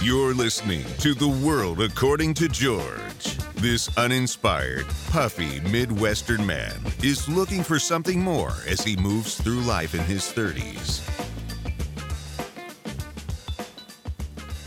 You're listening to The World According to George. This uninspired, puffy Midwestern man is looking for something more as he moves through life in his 30s.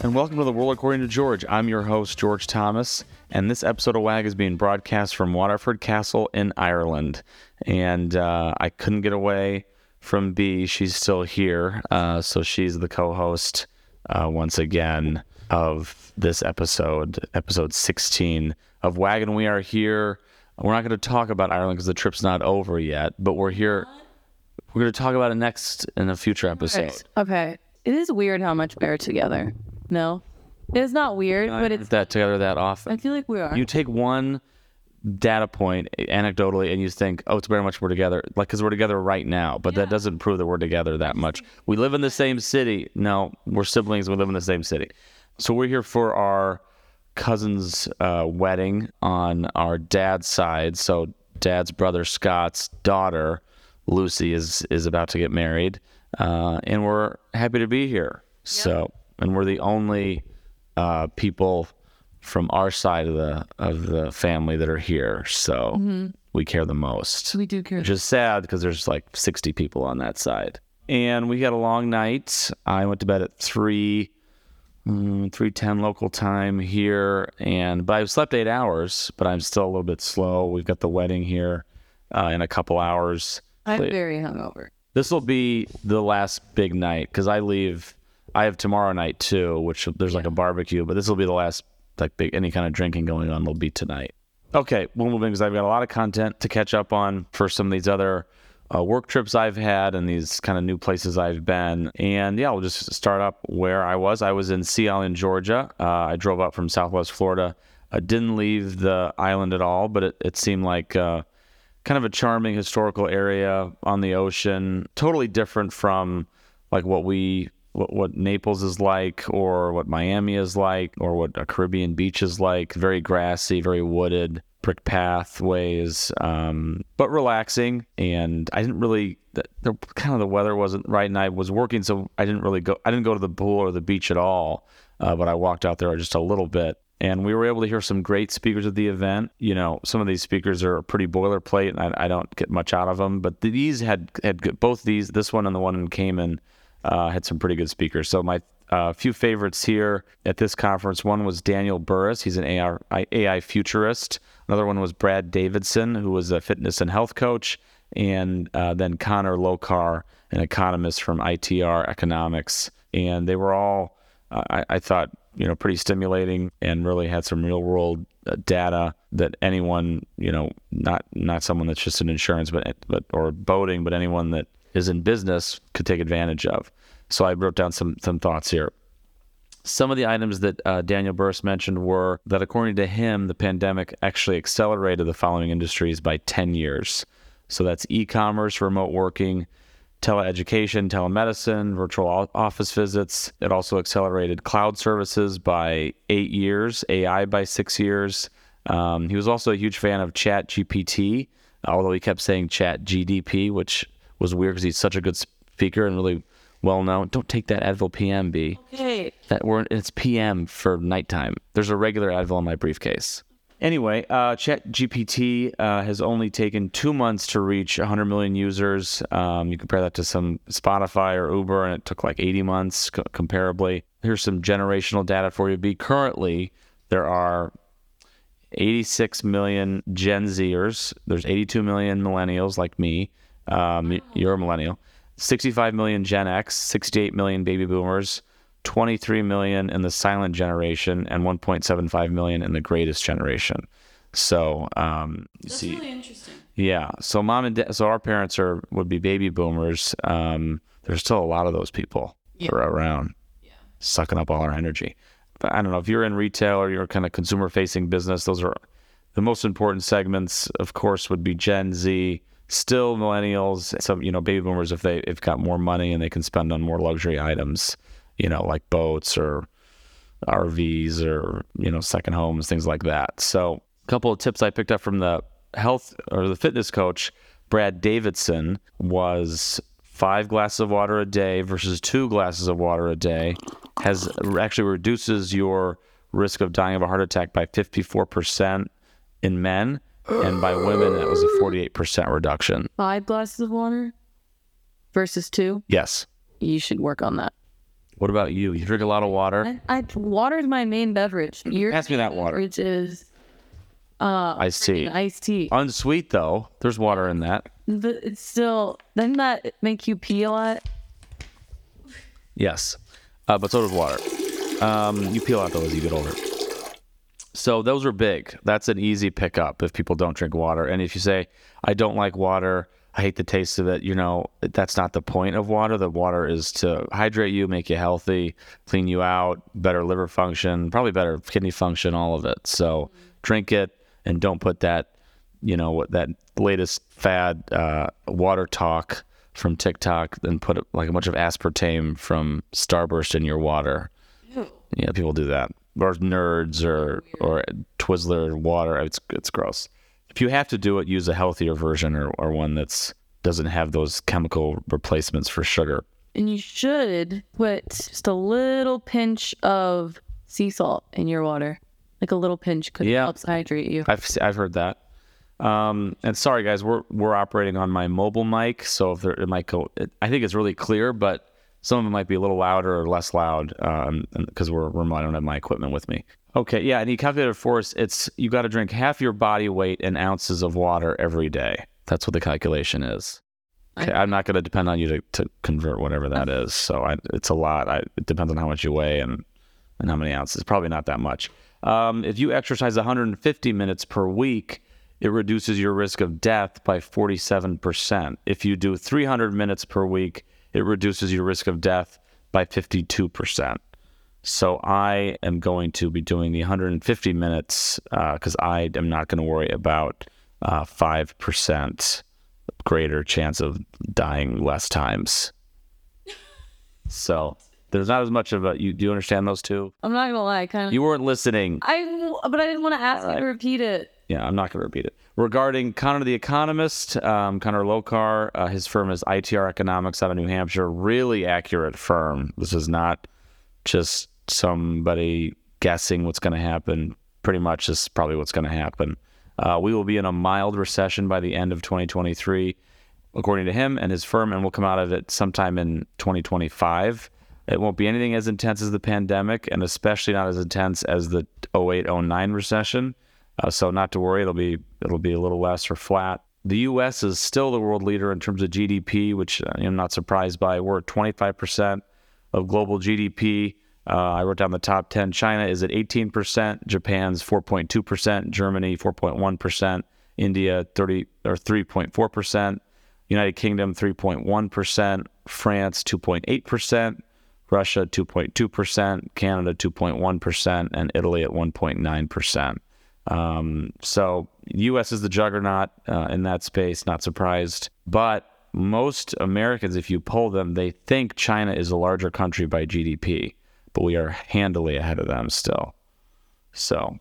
And welcome to The World According to George. I'm your host, George Thomas, and this episode of WAG is being broadcast from Waterford Castle in Ireland. And uh, I couldn't get away from B. She's still here, uh, so she's the co host uh, once again of this episode, episode 16 of Wagon. We are here. We're not going to talk about Ireland because the trip's not over yet, but we're here. We're going to talk about it next in a future episode. Okay. It is weird how much we're together. No, it's not weird, but it's. that together that often. I feel like we are. you take one data point anecdotally and you think, oh, it's very much we're together, like because we're together right now, but that doesn't prove that we're together that much. We live in the same city. No, we're siblings. We live in the same city. So we're here for our cousin's uh, wedding on our dad's side. So dad's brother Scott's daughter Lucy is is about to get married, uh, and we're happy to be here. So, and we're the only uh, people from our side of the of the family that are here. So we care the most. we do care. Which is sad because there's like 60 people on that side. And we had a long night. I went to bed at three, mm, three ten local time here, and but I slept eight hours. But I'm still a little bit slow. We've got the wedding here uh, in a couple hours. I'm Wait. very hungover. This will be the last big night because I leave. I have tomorrow night too, which there's like a barbecue, but this will be the last like big any kind of drinking going on will be tonight. Okay, we'll move because I've got a lot of content to catch up on for some of these other uh, work trips I've had and these kind of new places I've been. And yeah, we'll just start up where I was. I was in Sea Island, Georgia. Uh, I drove up from Southwest Florida. I didn't leave the island at all, but it, it seemed like uh, kind of a charming historical area on the ocean, totally different from like what we what, what Naples is like or what Miami is like or what a Caribbean beach is like. Very grassy, very wooded, brick pathways, um, but relaxing. And I didn't really the, the kind of the weather wasn't right, and I was working, so I didn't really go. I didn't go to the pool or the beach at all, uh, but I walked out there just a little bit and we were able to hear some great speakers at the event. You know, some of these speakers are pretty boilerplate, and I, I don't get much out of them. But these had had good, both these, this one and the one in Cayman, uh, had some pretty good speakers. So my uh, few favorites here at this conference. One was Daniel Burrus. He's an AI, AI futurist. Another one was Brad Davidson, who was a fitness and health coach, and uh, then Connor Lokar, an economist from ITR Economics. And they were all, uh, I, I thought, you know, pretty stimulating and really had some real world uh, data that anyone, you know, not not someone that's just in insurance, but but or boating, but anyone that is in business could take advantage of. So I wrote down some some thoughts here. Some of the items that uh, Daniel Burrus mentioned were that, according to him, the pandemic actually accelerated the following industries by 10 years. So that's e commerce, remote working, teleeducation, telemedicine, virtual office visits. It also accelerated cloud services by eight years, AI by six years. Um, he was also a huge fan of Chat GPT, although he kept saying Chat GDP, which was weird because he's such a good speaker and really well known. Don't take that Advil PM, B. Okay. That we're it's PM for nighttime. There's a regular Advil in my briefcase. Anyway, uh, ChatGPT uh, has only taken two months to reach 100 million users. Um, you compare that to some Spotify or Uber, and it took like 80 months co- comparably. Here's some generational data for you. B currently there are 86 million Gen Zers. There's 82 million millennials like me. Um, You're a millennial. 65 million Gen X, 68 million baby boomers, 23 million in the silent generation, and 1.75 million in the greatest generation. So um, you see, interesting. yeah. So mom and dad, so our parents are would be baby boomers. Um, there's still a lot of those people that are around, sucking up all our energy. But I don't know if you're in retail or you're kind of consumer facing business. Those are the most important segments. Of course, would be Gen Z, still millennials, some you know baby boomers if they have got more money and they can spend on more luxury items, you know like boats or RVs or you know second homes, things like that. So a couple of tips I picked up from the health or the fitness coach Brad Davidson was five glasses of water a day versus two glasses of water a day has actually reduces your risk of dying of a heart attack by 54% in men, and by women that was a 48% reduction. Five glasses of water versus two. Yes. You should work on that. What about you? You drink a lot of water. I, I water is my main beverage. Your Pass me that water. beverage is uh Iced tea. iced tea. Unsweet though. There's water in that. But it's still doesn't that make you pee a lot? Yes, uh, but so does water. Um, you peel out though as you get older. So those are big. That's an easy pickup if people don't drink water. And if you say, "I don't like water," I hate the taste of it. You know, that's not the point of water. The water is to hydrate you, make you healthy, clean you out, better liver function, probably better kidney function, all of it. So drink it and don't put that, you know, what that latest fad uh, water talk from TikTok and put like a bunch of aspartame from Starburst in your water. Yeah, people do that. Or nerds or or Twizzler water. It's it's gross. If you have to do it, use a healthier version or, or one that's doesn't have those chemical replacements for sugar. And you should put just a little pinch of sea salt in your water. Like a little pinch because Yeah. it helps hydrate you. I've I've heard that. Um, and sorry guys, we're we're operating on my mobile mic, so if there, it might go. It, I think it's really clear, but some of it might be a little louder or less loud because we're remote. I don't have my equipment with me. Okay, yeah, and you calculated for us. It's you got to drink half your body weight in ounces of water every day. That's what the calculation is. Okay, I'm not going to depend on you to, to convert whatever that is. So I, it's a lot. I, it depends on how much you weigh and and how many ounces. Probably not that much. Um, if you exercise 150 minutes per week, it reduces your risk of death by 47%. If you do 300 minutes per week, it reduces your risk of death by 52%. So I am going to be doing the 150 minutes because I am not going to worry about uh, 5% greater chance of dying less times. So there's not as much of a. You do you understand those two? I'm not gonna lie, kind of. You weren't listening. I but I didn't want to ask you to repeat it. Yeah, I'm not going to repeat it. Regarding Connor the Economist, um, Connor Lokar, uh, his firm is ITR Economics out of New Hampshire. Really accurate firm. This is not just somebody guessing what's going to happen. Pretty much this is probably what's going to happen. Uh, we will be in a mild recession by the end of 2023, according to him and his firm, and we'll come out of it sometime in 2025. It won't be anything as intense as the pandemic, and especially not as intense as the 08 09 recession. Uh, so not to worry, it'll be it'll be a little less or flat. The U.S. is still the world leader in terms of GDP, which uh, I'm not surprised by. We're at 25% of global GDP. Uh, I wrote down the top 10. China is at 18%, Japan's 4.2%, Germany 4.1%, India 30 or 3.4%, United Kingdom 3.1%, France 2.8%, Russia 2.2%, Canada 2.1%, and Italy at 1.9%. Um, so U.S. is the juggernaut uh, in that space. Not surprised, but most Americans, if you poll them, they think China is a larger country by GDP, but we are handily ahead of them still. So,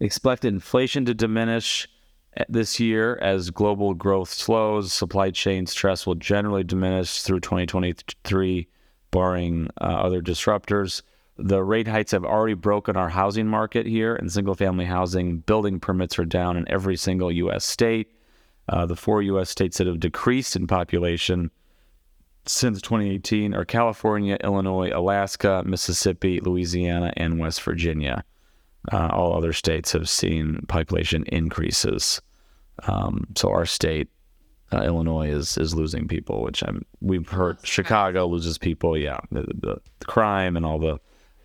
expect inflation to diminish uh, this year as global growth slows. Supply chain stress will generally diminish through 2023, barring uh, other disruptors. The rate hikes have already broken our housing market here and single family housing. Building permits are down in every single U.S. state. Uh, the four U.S. states that have decreased in population since 2018 are California, Illinois, Alaska, Mississippi, Louisiana, and West Virginia. Uh, all other states have seen population increases. Um, so our state, uh, Illinois, is is losing people, which I'm. We've heard Chicago loses people. Yeah, the, the, the crime and all the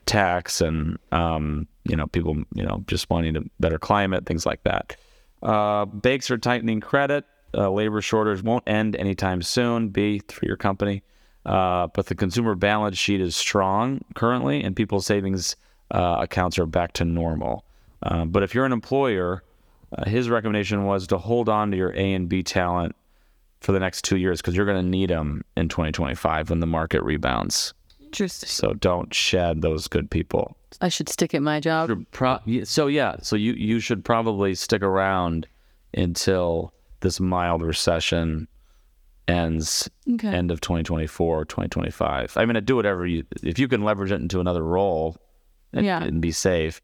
tax and um, you know people you know just wanting a better climate, things like that. Uh, banks are tightening credit. Uh, labor shortage won't end anytime soon. B for your company, uh, but the consumer balance sheet is strong currently, and people's savings uh, accounts are back to normal. Um, but if you're an employer, uh, his recommendation was to hold on to your A and B talent for the next two years because you're going to need them in 2025 when the market rebounds. Interesting. So don't shed those good people. I should stick at my job. Pro- so yeah, so you you should probably stick around until this mild recession ends Okay. end of 2024, 2025. I mean, do whatever you if you can leverage it into another role and, Yeah. and be safe.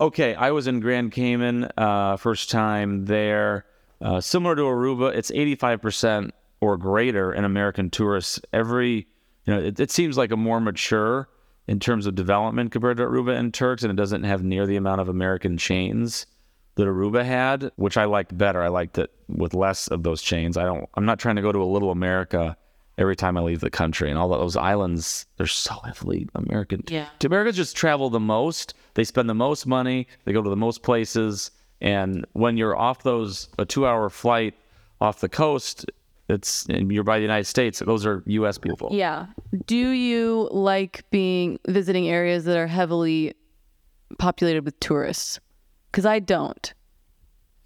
Okay, I was in Grand Cayman uh, first time there. Uh, similar to Aruba, it's 85% or greater in American tourists. Every, you know, it, it seems like a more mature in terms of development compared to Aruba and Turks, and it doesn't have near the amount of American chains that Aruba had, which I liked better. I liked it with less of those chains. I don't. I'm not trying to go to a little America every time I leave the country, and all those islands they're so heavily American. Yeah. Americans just travel the most. They spend the most money. They go to the most places. And when you're off those a two-hour flight off the coast, it's and you're by the United States. Those are U.S. people. Yeah. Do you like being visiting areas that are heavily populated with tourists? Because I don't.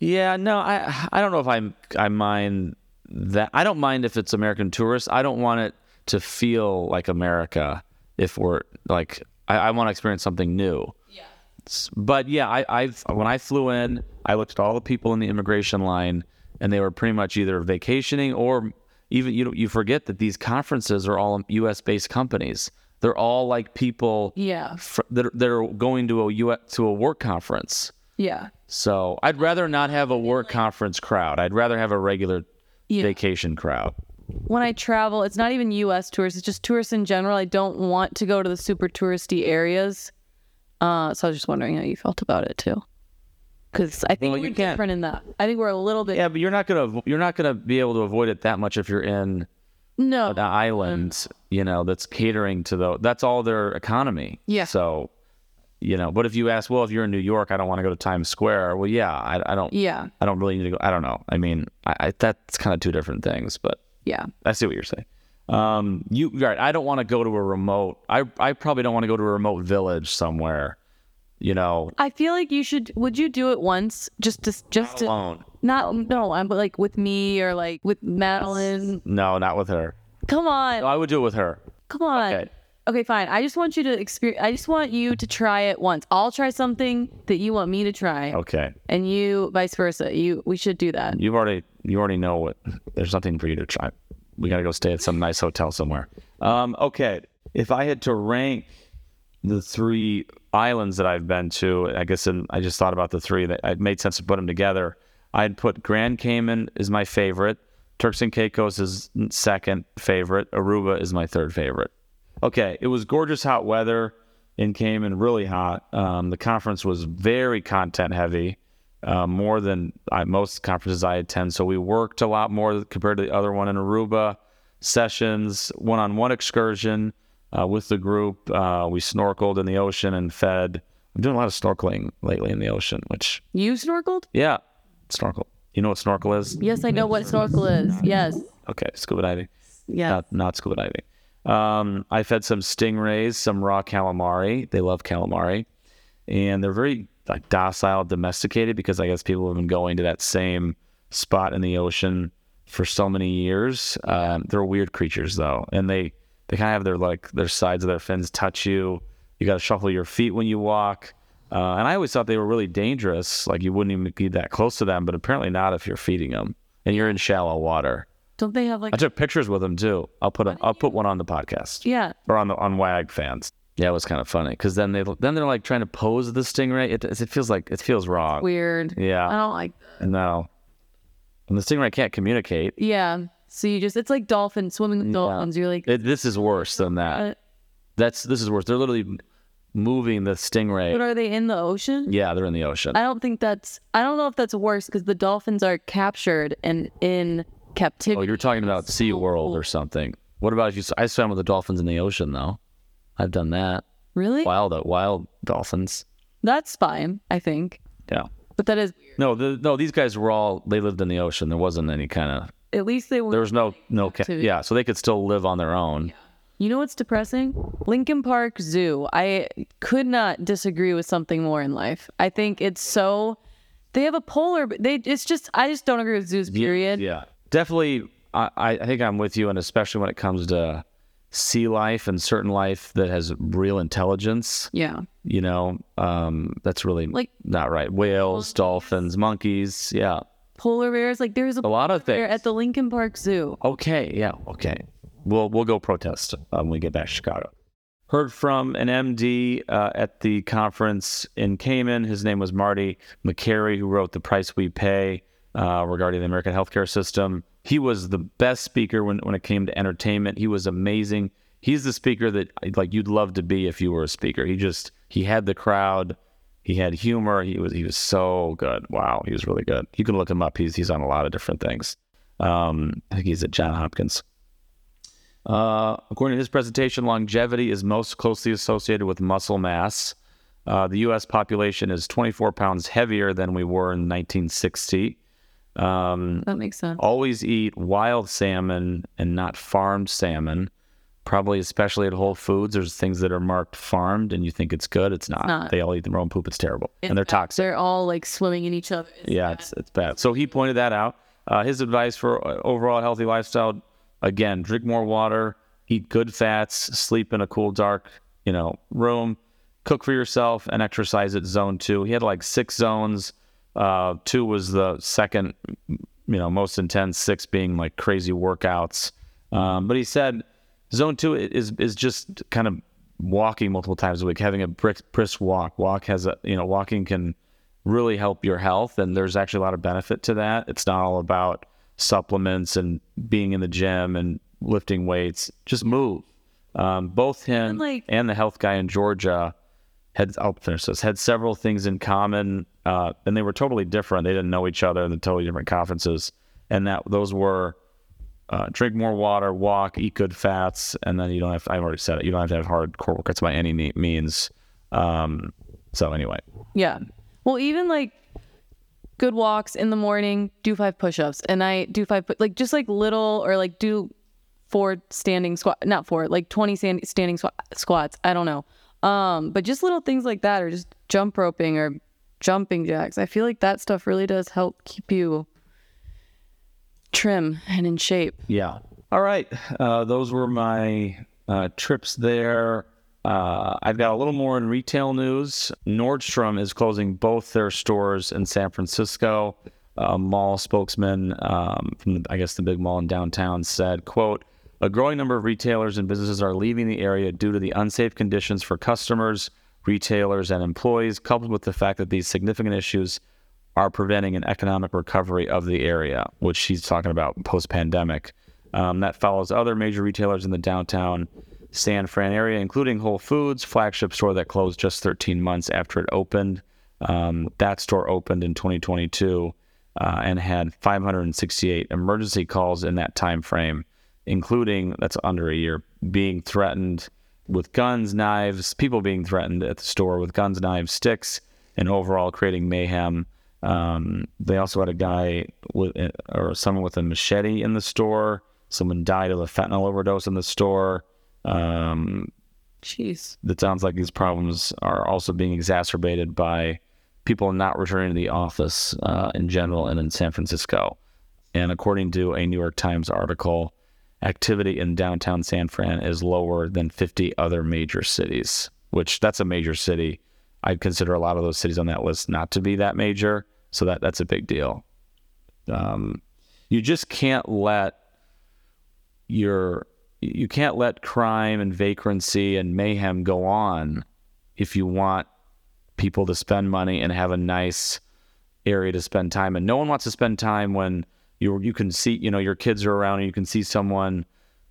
Yeah, no, I I don't know if I'm I mind that. I don't mind if it's American tourists. I don't want it to feel like America. If we're like, I, I want to experience something new. Yeah. But yeah, I I've when I flew in, I looked at all the people in the immigration line, and they were pretty much either vacationing or even you know you forget that these conferences are all U.S. based companies. They're all like people Yeah. fr- that are, that are going to a U.S. to a work conference. Yeah. So I'd rather not have a work conference crowd. I'd rather have a regular Yeah. vacation crowd. When I travel, it's not even US tourists, it's just tourists in general. I don't want to go to the super touristy areas. Uh, so I was just wondering how you felt about it too. Because I think Well, we're different in that. I think we're a little bit. Yeah, but you're not gonna you're not gonna be able to avoid it that much if you're in No. an island, you know, that's catering to the that's all their economy. Yeah. So, you know, but if you ask, well, if you're in New York, I don't want to go to Times Square. Well, yeah, I, I don't. Yeah. I don't really need to go. I don't know. I mean, I, I that's kind of two different things, but Yeah. I see what you're saying. Um, you right? I don't want to go to a remote. I I probably don't want to go to a remote village somewhere. You know, I feel like you should. Would you do it once, just to just to alone. not no, I'm like with me or like with Madeline. No, not with her. Come on, I would do it with her. come on. Okay. Okay. fine. I just want you to experience. I just want you to try it once. I'll try something that you want me to try, Okay. and you vice versa. You we should do that. You've already you already know what. There's nothing for you to try. We gotta go stay at some nice hotel somewhere. Um, okay. If I had to rank the three islands that I've been to, I guess I just thought about the three that it made sense to put them together. I'd put Grand Cayman is my favorite. Turks and Caicos is second favorite. Aruba is my third favorite. Okay, it was gorgeous hot weather in Cayman, really hot. Um, the conference was very content heavy, uh, more than I, most conferences I attend. So we worked a lot more compared to the other one in Aruba. Sessions, one on one excursion uh, with the group. Uh, we snorkeled in the ocean and fed. I'm doing a lot of snorkeling lately in the ocean, which, You snorkeled? yeah, snorkel. You know what snorkel is? Yes, I know what snorkel is. Yes. Okay, scuba diving. Yeah. not not scuba diving. Um, I fed some stingrays, some raw calamari. They love calamari, and they're very like docile, domesticated because I guess people have been going to that same spot in the ocean for so many years. Um, they're weird creatures though, and they they kind of have their like their sides of their fins touch you. You got to shuffle your feet when you walk. Uh, and I always thought they were really dangerous. Like you wouldn't even be that close to them, but apparently not if you're feeding them and you're in shallow water. Don't they have like? I took pictures with them too. I'll put a, I'll put one on the podcast yeah. or on the on WAG fans. Yeah, it was kind of funny because then they then they're like trying to pose the stingray. It it feels like it feels wrong. Weird. Yeah. I don't like. no, and the stingray can't communicate. Yeah. So you just it's like dolphins swimming with dolphins. You're like, It, this is worse than that. uh, That's this is worse. They're literally moving the stingray. but stingray. are they in the ocean? Yeah, they're in the ocean. I don't think that's. I don't know if that's worse because the dolphins are captured and in captivity. Oh, you're talking about Sea World or something. What about you? I swam with the dolphins in the ocean though. I've done that. really? Wild wild dolphins. That's fine. I think, Yeah. but that is No, the, no. These guys were all. They lived in the ocean. There wasn't any kind of. At least they were. There was no no. Ca- Activity. yeah, so they could still live on their own. You know what's depressing? Lincoln Park Zoo. I could not disagree with something more in life. I think it's so. They have a polar. They. It's just. I just don't agree with zoos. Period. Yeah, definitely. I I I think I'm with you, and especially when it comes to sea life and certain life that has real intelligence. Yeah. You know, um, that's really Like- not right. Whales, dolphins, monkeys. Yeah, polar bears. Like there's a, A lot of things. at the Lincoln Park Zoo. Okay, yeah, okay. We'll we'll go protest uh, when we get back to Chicago. Heard from an MD uh, at the conference in Cayman. His name was Marty Makary, who wrote "The Price We Pay" uh, regarding the American healthcare system. He was the best speaker when when it came to entertainment. He was amazing. He's the speaker that like you'd love to be if you were a speaker. He just he had the crowd. He had humor. He was he was so good. Wow, he was really good. You can look him up. He's he's on a lot of different things. Um, I think he's at John Hopkins. Uh, according to his presentation, longevity is most closely associated with muscle mass. Uh, the U.S. population is 24 pounds heavier than we were in 1960. Um, That makes sense. always eat wild salmon and not farmed salmon. Probably, especially at Whole Foods, there's things that are marked farmed, and you think it's good. It's not. not. They all eat their own poop. It's terrible, and they're toxic. They're all like swimming in each other. It's Yeah, bad. it's, it's bad. So he pointed that out. Uh, his advice for uh, overall healthy lifestyle: again, drink more water, eat good fats, sleep in a cool, dark, you know, room, cook for yourself, and exercise at zone two. He had like six zones. Uh, two was the second, you know, most intense. Six being like crazy workouts. Um, but he said zone two is is just kind of walking multiple times a week, having a brisk, brisk walk. Walk has a you know walking can really help your health, and there's actually a lot of benefit to that. It's not all about supplements and being in the gym and lifting weights. Just move. Um, both him And, like- and the health guy in Georgia had I'll finish this had several things in common, uh, and they were totally different. They didn't know each other in the totally different conferences, and that those were uh, drink more water, walk, eat good fats, and then you don't have. To, I've already said it. You don't have to have hardcore workouts by any means. Um, so anyway, Yeah. Well, even like good walks in the morning, do five push-ups, and I do five like just like little or like do four standing squat, not four, like twenty stand- standing squ- squats. I don't know. Um, but just little things like that, or just jump roping or jumping jacks. I feel like that stuff really does help keep you trim and in shape. Yeah. All right. Uh, those were my uh, trips there. Uh, I've got a little more in retail news. Nordstrom is closing both their stores in San Francisco. A mall spokesman um, from, the, I guess, the big mall in downtown said, "quote A growing number of retailers and businesses are leaving the area due to the unsafe conditions for customers, retailers, and employees, coupled with the fact that these significant issues are preventing an economic recovery of the area, which she's talking about post pandemic. Um, that follows other major retailers in the downtown San Fran area, including Whole Foods, flagship store that closed just 13 months after it opened. Um, that store opened in 2022 uh, and had 568 emergency calls in that time frame, including that's under a year, being threatened with guns, knives, people being threatened at the store with guns, knives, sticks, and overall creating mayhem. Um, they also had a guy with, or someone with a machete in the store. Someone died of a fentanyl overdose in the store. Um, Jeez. it sounds like these problems are also being exacerbated by people not returning to the office uh, in general and in San Francisco. And according to a New York Times article, activity in downtown San Fran is lower than 50 other major cities, which that's a major city. I'd consider a lot of those cities on that list not to be that major. So that that's a big deal. Um, you just can't let your you can't let crime and vagrancy and mayhem go on if you want people to spend money and have a nice area to spend time in. No one wants to spend time when you you can see you know your kids are around and you can see someone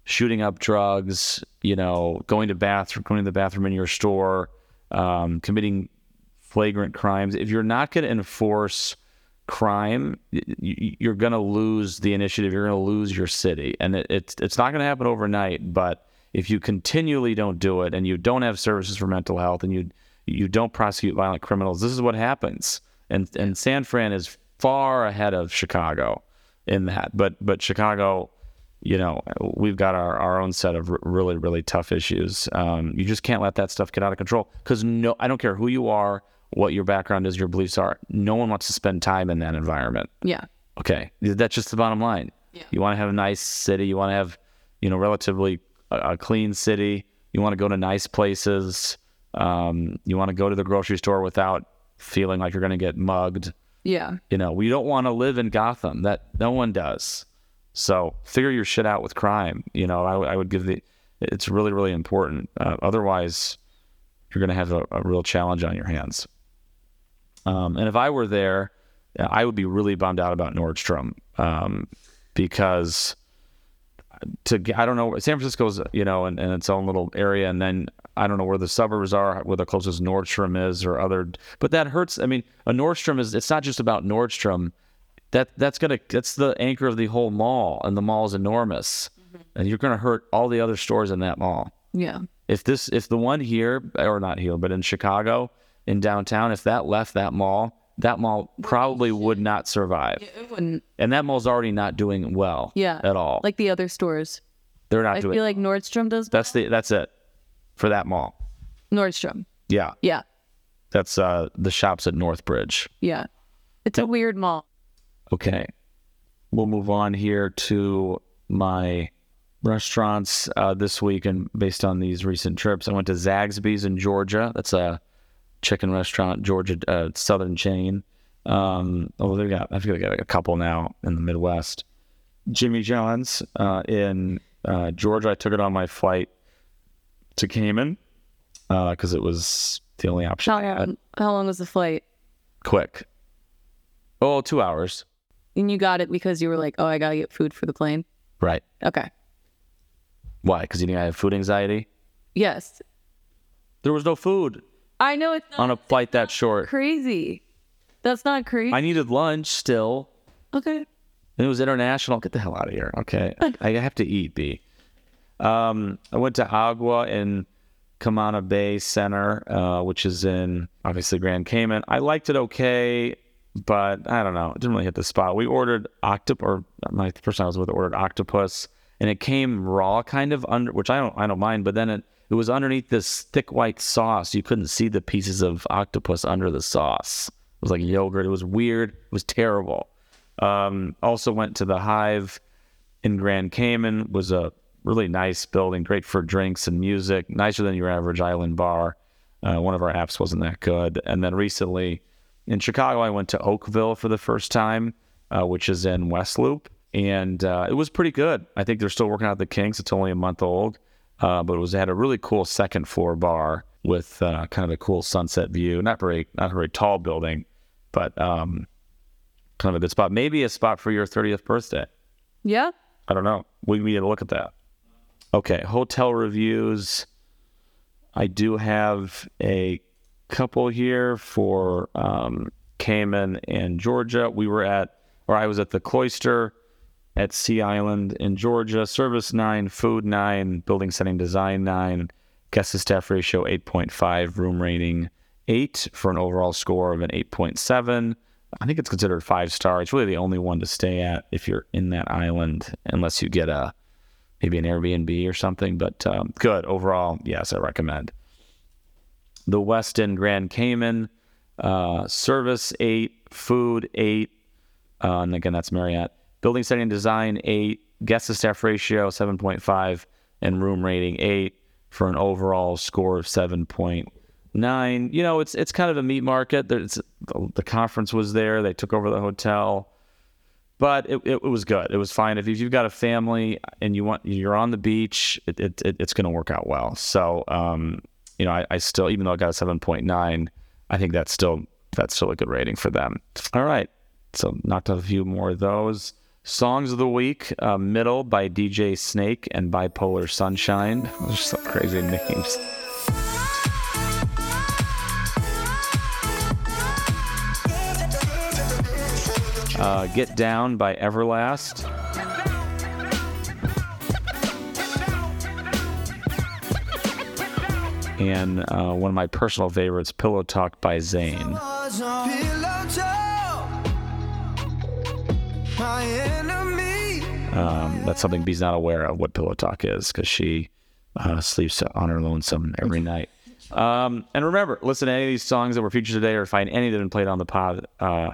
shooting up drugs, you know, going to bathroom, going to the bathroom in your store, um, committing flagrant crimes. If you're not going to enforce crime, you're going to lose the initiative. You're going to lose your city, and it, it's it's not going to happen overnight. But if you continually don't do it, and you don't have services for mental health, and you you don't prosecute violent criminals, this is what happens. And and San Fran is far ahead of Chicago in that. But but Chicago, you know, we've got our, our own set of r- really really tough issues. Um, you just can't let that stuff get out of control because no, I don't care who you are, what your background is, your beliefs are. No one wants to spend time in that environment. Yeah. Okay, that's just the bottom line. Yeah. You want to have a nice city. You want to have, you know, relatively a, a clean city. You want to go to nice places. Um, you want to go to the grocery store without feeling like you're going to get mugged. Yeah. You know, we don't want to live in Gotham. That no one does. So figure your shit out with crime. You know, I, I would give the. It's really really important. Uh, otherwise, you're going to have a, a, real challenge on your hands. Um, and if I were there, I would be really bummed out about Nordstrom um, because to I don't know San Francisco's you know in, in, its own little area, and then I don't know where the suburbs are, where the closest Nordstrom is, or other. But that hurts. I mean, a Nordstrom is it's not just about Nordstrom. That that's gonna that's the anchor of the whole mall, and the mall is enormous, mm-hmm. and you're gonna hurt all the other stores in that mall. Yeah. If this if the one here or not here, but in Chicago in downtown, if that left that mall, that mall probably would not survive. Yeah, it wouldn't. And that mall's already not doing well. Yeah. At all. Like the other stores. They're not I doing. feel like Nordstrom does. That's the that's it for that mall. Nordstrom. Yeah. Yeah. That's uh the shops at Northbridge. Yeah. It's a weird mall. Okay. We'll move on here to my restaurants uh, this week and based on these recent trips. I went to Zaxby's in Georgia. That's a chicken restaurant, Georgia uh, Southern chain. Um, oh, they got I feel like got a couple now in the Midwest. Jimmy John's uh, in uh, Georgia. I took it on my flight to Cayman because uh, it was the only option. How, how long was the flight? Quick. Oh, two hours. And you got it because you were like, oh, I gotta get food for the plane. Right. Okay. Why? Because you think I have food anxiety? Yes. There was no food. I know it's on a flight that short. Crazy. That's not crazy. I needed lunch still. Okay. And it was international. Get the hell out of here. Okay. I have to eat, B. Um, I went to Agua in Camana Bay Center, uh, which is in obviously Grand Cayman. I liked it okay, but I don't know. It didn't really hit the spot. We ordered octopus, or my time I was with ordered octopus, and it came raw, kind of under, which I don't, I don't mind. But then it it was underneath this thick white sauce. You couldn't see the pieces of octopus under the sauce. It was like yogurt. It was weird. It was terrible. Um, also went to the Hive in Grand Cayman. Was a really nice building, great for drinks and music. Nicer than your average island bar. Uh, one of our apps wasn't that good. And then recently in Chicago, I went to Oakville for the first time, uh, which is in West Loop, and uh, it was pretty good. I think they're still working out the kinks. It's only a month old. Uh, but it was it had a really cool second floor bar with uh, kind of a cool sunset view. Not very not a very tall building, but um, kind of a good spot. Maybe a spot for your 30th birthday. Yeah. I don't know. We need to look at that. Okay, hotel reviews. I do have a couple here for um, Cayman and Georgia. We were at, or I was at the Cloister at Sea Island in Georgia. Service nine, food nine, building setting design nine, guest to staff ratio 8.5, room rating eight for an overall score of an 8.7. I think it's considered five star. It's really the only one to stay at if you're in that island, unless you get a maybe an Airbnb or something. But um, good overall. Yes, I recommend. The Westin Grand Cayman, uh, service eight, food eight, uh, and again that's Marriott. Building setting design, eight. Guest to staff ratio, 7.5. And room rating, eight for an overall score of 7.9. You know, it's it's kind of a meat market. The conference was there. They took over the hotel. But it, it, was good. It was fine. If you've got a family and you want you're on the beach, it, it it's going to work out well. So, um, you know, I, I still, even though I got a 7.9, I think that's still that's still a good rating for them. All right. So knocked out a few more of those. Songs of the Week, uh, Middle by DJ Snake and Bipolar Sunshine. Those some crazy names. Uh, Get Down by Everlast. And uh, one of my personal favorites, Pillowtalk by Zayn. Um, that's something B's not aware of what pillow talk is because she uh, sleeps on her lonesome every night. Um, and remember, listen to any of these songs that were featured today or find any that have been played on the podcast. Uh,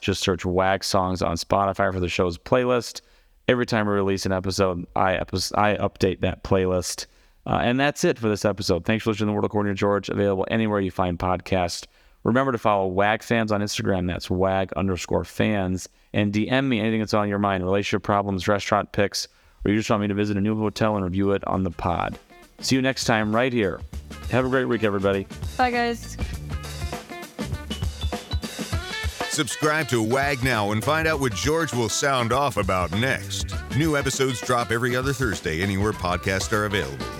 just search WAG songs on Spotify for the show's playlist. Every time we release an episode, I, epi- I update that playlist. Uh, and that's it for this episode. Thanks for listening to the World According to George, available anywhere you find podcasts Remember to follow WAG fans on Instagram. That's WAG underscore fans. And DM me anything that's on your mind relationship problems, restaurant picks, or you just want me to visit a new hotel and review it on the pod. See you next time right here. Have a great week, everybody. Bye, guys. Subscribe to WAG now and find out what George will sound off about next. New episodes drop every other Thursday anywhere podcasts are available.